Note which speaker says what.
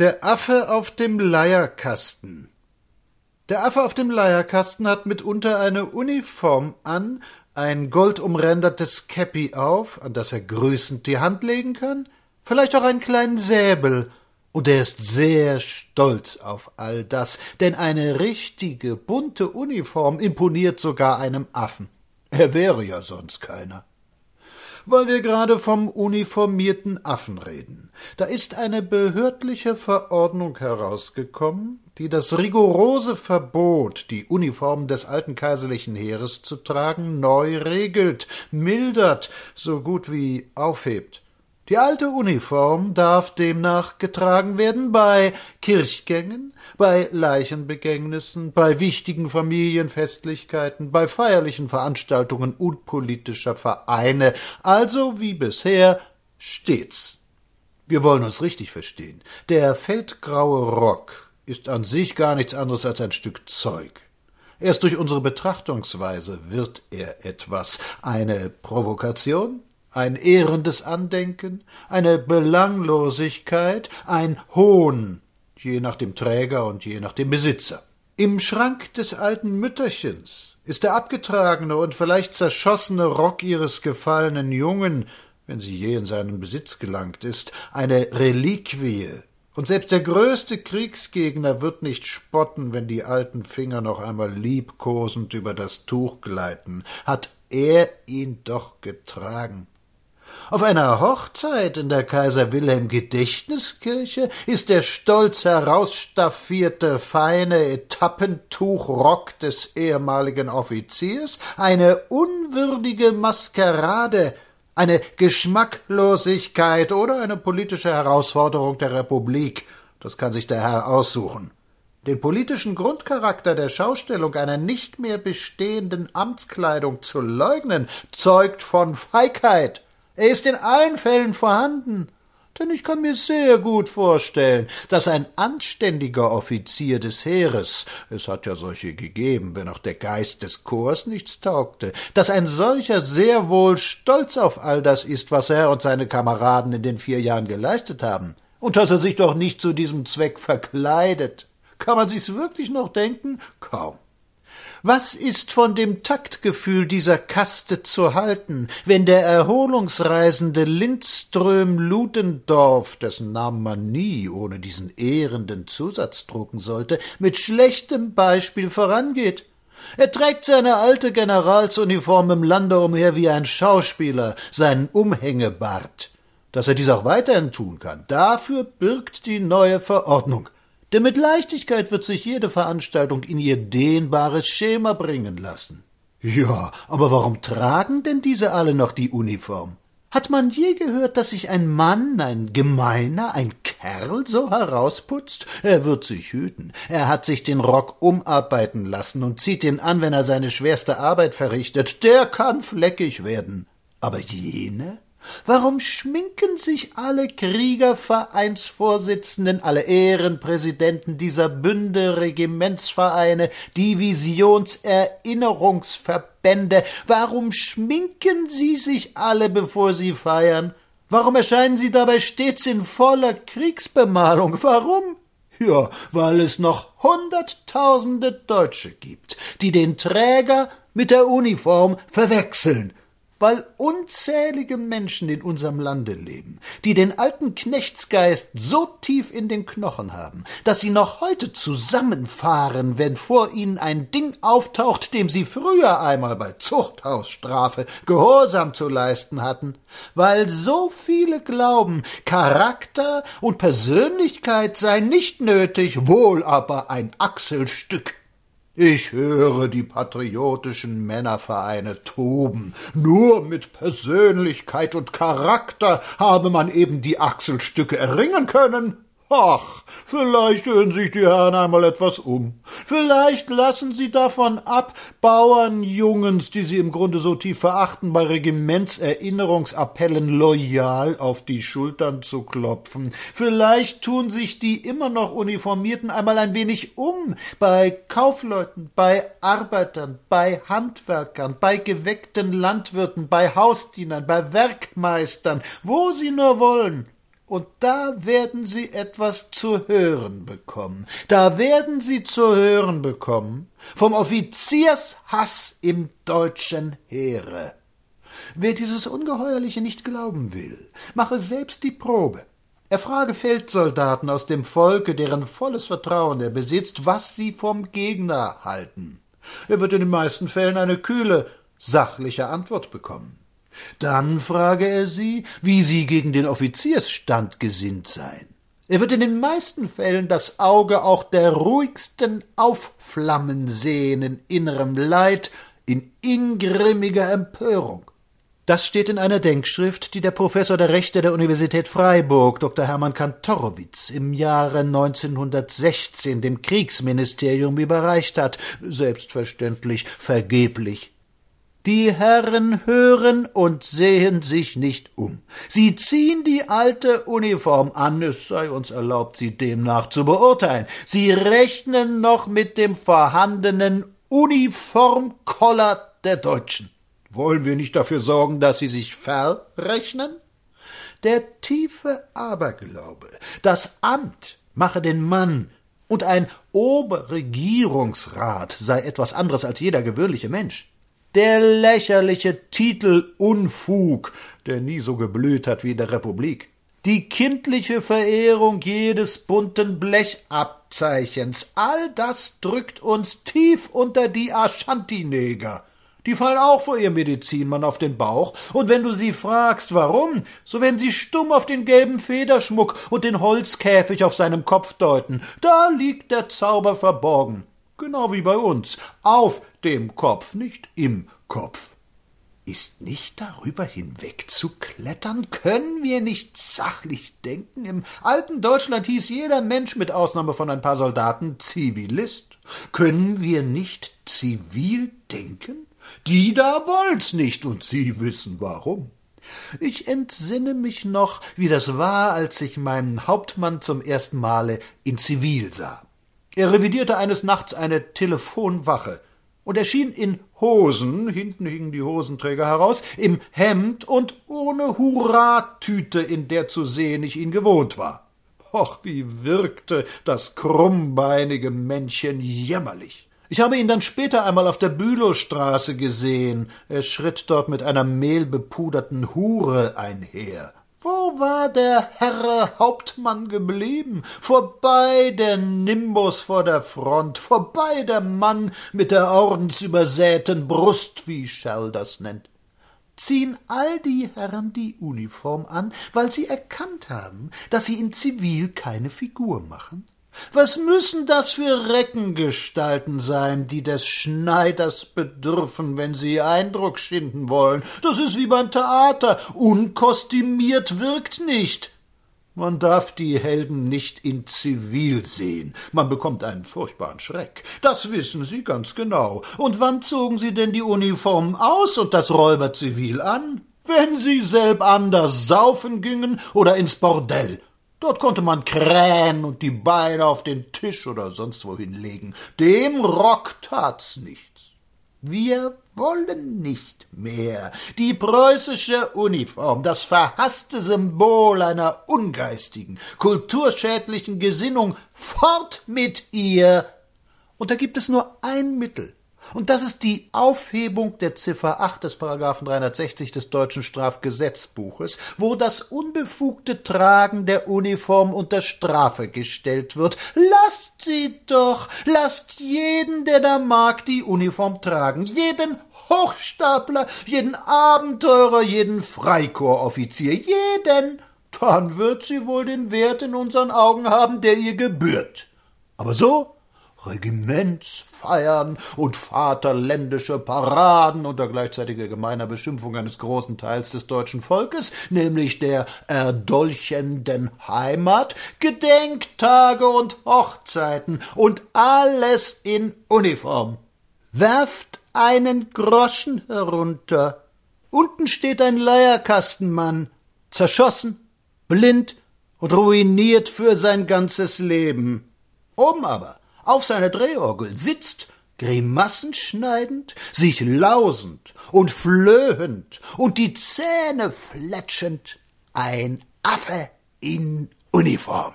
Speaker 1: Der Affe auf dem Leierkasten. Der Affe auf dem Leierkasten hat mitunter eine Uniform an, ein goldumrändertes Käppi auf, an das er grüßend die Hand legen kann, vielleicht auch einen kleinen Säbel, und er ist sehr stolz auf all das, denn eine richtige, bunte Uniform imponiert sogar einem Affen. Er wäre ja sonst keiner weil wir gerade vom uniformierten Affen reden. Da ist eine behördliche Verordnung herausgekommen, die das rigorose Verbot, die Uniform des alten kaiserlichen Heeres zu tragen, neu regelt, mildert, so gut wie aufhebt. Die alte Uniform darf demnach getragen werden bei Kirchgängen, bei Leichenbegängnissen, bei wichtigen Familienfestlichkeiten, bei feierlichen Veranstaltungen unpolitischer Vereine, also wie bisher stets. Wir wollen uns richtig verstehen. Der feldgraue Rock ist an sich gar nichts anderes als ein Stück Zeug. Erst durch unsere Betrachtungsweise wird er etwas, eine Provokation, ein ehrendes Andenken, eine Belanglosigkeit, ein Hohn, je nach dem Träger und je nach dem Besitzer. Im Schrank des alten Mütterchens ist der abgetragene und vielleicht zerschossene Rock ihres gefallenen Jungen, wenn sie je in seinen Besitz gelangt ist, eine Reliquie, und selbst der größte Kriegsgegner wird nicht spotten, wenn die alten Finger noch einmal liebkosend über das Tuch gleiten. Hat er ihn doch getragen. Auf einer Hochzeit in der Kaiser Wilhelm Gedächtniskirche ist der stolz herausstaffierte feine Etappentuchrock des ehemaligen Offiziers eine unwürdige Maskerade, eine Geschmacklosigkeit oder eine politische Herausforderung der Republik. Das kann sich der Herr aussuchen. Den politischen Grundcharakter der Schaustellung einer nicht mehr bestehenden Amtskleidung zu leugnen, zeugt von Feigheit er ist in allen Fällen vorhanden. Denn ich kann mir sehr gut vorstellen, dass ein anständiger Offizier des Heeres, es hat ja solche gegeben, wenn auch der Geist des Chors nichts taugte, dass ein solcher sehr wohl stolz auf all das ist, was er und seine Kameraden in den vier Jahren geleistet haben, und dass er sich doch nicht zu diesem Zweck verkleidet. Kann man sich's wirklich noch denken? Kaum. Was ist von dem Taktgefühl dieser Kaste zu halten, wenn der erholungsreisende Lindström Ludendorff, dessen Namen man nie ohne diesen ehrenden Zusatz drucken sollte, mit schlechtem Beispiel vorangeht? Er trägt seine alte Generalsuniform im Lande umher wie ein Schauspieler, seinen Umhängebart. Dass er dies auch weiterhin tun kann, dafür birgt die neue Verordnung denn mit Leichtigkeit wird sich jede Veranstaltung in ihr dehnbares Schema bringen lassen. Ja, aber warum tragen denn diese alle noch die Uniform? Hat man je gehört, dass sich ein Mann, ein Gemeiner, ein Kerl so herausputzt? Er wird sich hüten. Er hat sich den Rock umarbeiten lassen und zieht ihn an, wenn er seine schwerste Arbeit verrichtet. Der kann fleckig werden. Aber jene? Warum schminken sich alle Kriegervereinsvorsitzenden, alle Ehrenpräsidenten dieser Bünde, Regimentsvereine, Divisionserinnerungsverbände, warum schminken sie sich alle, bevor sie feiern? Warum erscheinen sie dabei stets in voller Kriegsbemalung? Warum? Ja, weil es noch Hunderttausende Deutsche gibt, die den Träger mit der Uniform verwechseln, weil unzählige Menschen in unserem Lande leben, die den alten Knechtsgeist so tief in den Knochen haben, dass sie noch heute zusammenfahren, wenn vor ihnen ein Ding auftaucht, dem sie früher einmal bei Zuchthausstrafe Gehorsam zu leisten hatten, weil so viele glauben, Charakter und Persönlichkeit sei nicht nötig, wohl aber ein Achselstück ich höre die patriotischen Männervereine toben. Nur mit Persönlichkeit und Charakter habe man eben die Achselstücke erringen können. Ach, vielleicht hören sich die Herren einmal etwas um. Vielleicht lassen sie davon ab, Bauernjungens, die sie im Grunde so tief verachten, bei Regimentserinnerungsappellen loyal auf die Schultern zu klopfen. Vielleicht tun sich die immer noch Uniformierten einmal ein wenig um, bei Kaufleuten, bei Arbeitern, bei Handwerkern, bei geweckten Landwirten, bei Hausdienern, bei Werkmeistern, wo sie nur wollen Und da werden Sie etwas zu hören bekommen. Da werden Sie zu hören bekommen vom Offiziershass im deutschen Heere. Wer dieses Ungeheuerliche nicht glauben will, mache selbst die Probe. Er frage Feldsoldaten aus dem Volke, deren volles Vertrauen er besitzt, was sie vom Gegner halten. Er wird in den meisten Fällen eine kühle, sachliche Antwort bekommen. Dann frage er sie, wie sie gegen den Offiziersstand gesinnt seien. Er wird in den meisten Fällen das Auge auch der ruhigsten aufflammen sehen in innerem Leid, in ingrimmiger Empörung. Das steht in einer Denkschrift, die der Professor der Rechte der Universität Freiburg, Dr. Hermann Kantorowitz, im Jahre 1916 dem Kriegsministerium überreicht hat, selbstverständlich vergeblich. Die Herren hören und sehen sich nicht um. Sie ziehen die alte Uniform an, es sei uns erlaubt, sie demnach zu beurteilen. Sie rechnen noch mit dem vorhandenen Uniformkoller der Deutschen. Wollen wir nicht dafür sorgen, dass sie sich verrechnen? Der tiefe Aberglaube, das Amt mache den Mann und ein Oberregierungsrat sei etwas anderes als jeder gewöhnliche Mensch. Der lächerliche Titel Unfug, der nie so geblüht hat wie in der Republik. Die kindliche Verehrung jedes bunten Blechabzeichens, all das drückt uns tief unter die Ashanti-Neger. Die fallen auch vor ihrem Medizinmann auf den Bauch, und wenn du sie fragst, warum, so werden sie stumm auf den gelben Federschmuck und den Holzkäfig auf seinem Kopf deuten. Da liegt der Zauber verborgen genau wie bei uns, auf dem Kopf, nicht im Kopf. Ist nicht darüber hinwegzuklettern? Können wir nicht sachlich denken? Im alten Deutschland hieß jeder Mensch mit Ausnahme von ein paar Soldaten Zivilist. Können wir nicht zivil denken? Die da wollt's nicht, und Sie wissen warum. Ich entsinne mich noch, wie das war, als ich meinen Hauptmann zum ersten Male in Zivil sah. Er revidierte eines Nachts eine Telefonwache und erschien in Hosen, hinten hingen die Hosenträger heraus, im Hemd und ohne Hurratüte, in der zu sehen ich ihn gewohnt war. Och, wie wirkte das krummbeinige Männchen jämmerlich. Ich habe ihn dann später einmal auf der Bülowstraße gesehen. Er schritt dort mit einer mehlbepuderten Hure einher. Wo war der Herr Hauptmann geblieben? Vorbei der Nimbus vor der Front, vorbei der Mann mit der ordensübersäten Brust, wie Schell das nennt. Ziehen all die Herren die Uniform an, weil sie erkannt haben, dass sie in Zivil keine Figur machen? Was müssen das für Reckengestalten sein, die des Schneiders bedürfen, wenn sie Eindruck schinden wollen? Das ist wie beim Theater. Unkostümiert wirkt nicht. Man darf die Helden nicht in Zivil sehen. Man bekommt einen furchtbaren Schreck. Das wissen Sie ganz genau. Und wann zogen Sie denn die Uniformen aus und das Räuberzivil an? Wenn Sie selb anders saufen gingen oder ins Bordell Dort konnte man krähen und die Beine auf den Tisch oder sonst wohin legen. Dem Rock tat's nichts. Wir wollen nicht mehr. Die preußische Uniform, das verhasste Symbol einer ungeistigen, kulturschädlichen Gesinnung, fort mit ihr. Und da gibt es nur ein Mittel, und das ist die Aufhebung der Ziffer 8 des Paragraphen 360 des deutschen Strafgesetzbuches, wo das unbefugte Tragen der Uniform unter Strafe gestellt wird. Lasst sie doch, lasst jeden, der da mag, die Uniform tragen, jeden Hochstapler, jeden Abenteurer, jeden Freikorpsoffizier, jeden, dann wird sie wohl den Wert in unseren Augen haben, der ihr gebührt. Aber so Regimentsfeiern und vaterländische Paraden unter gleichzeitiger gemeiner Beschimpfung eines großen Teils des deutschen Volkes, nämlich der erdolchenden Heimat, Gedenktage und Hochzeiten und alles in Uniform. Werft einen Groschen herunter. Unten steht ein Leierkastenmann, zerschossen, blind und ruiniert für sein ganzes Leben. Oben aber auf seiner Drehorgel sitzt, Grimassen schneidend, sich lausend und flöhend und die Zähne fletschend, ein Affe in Uniform.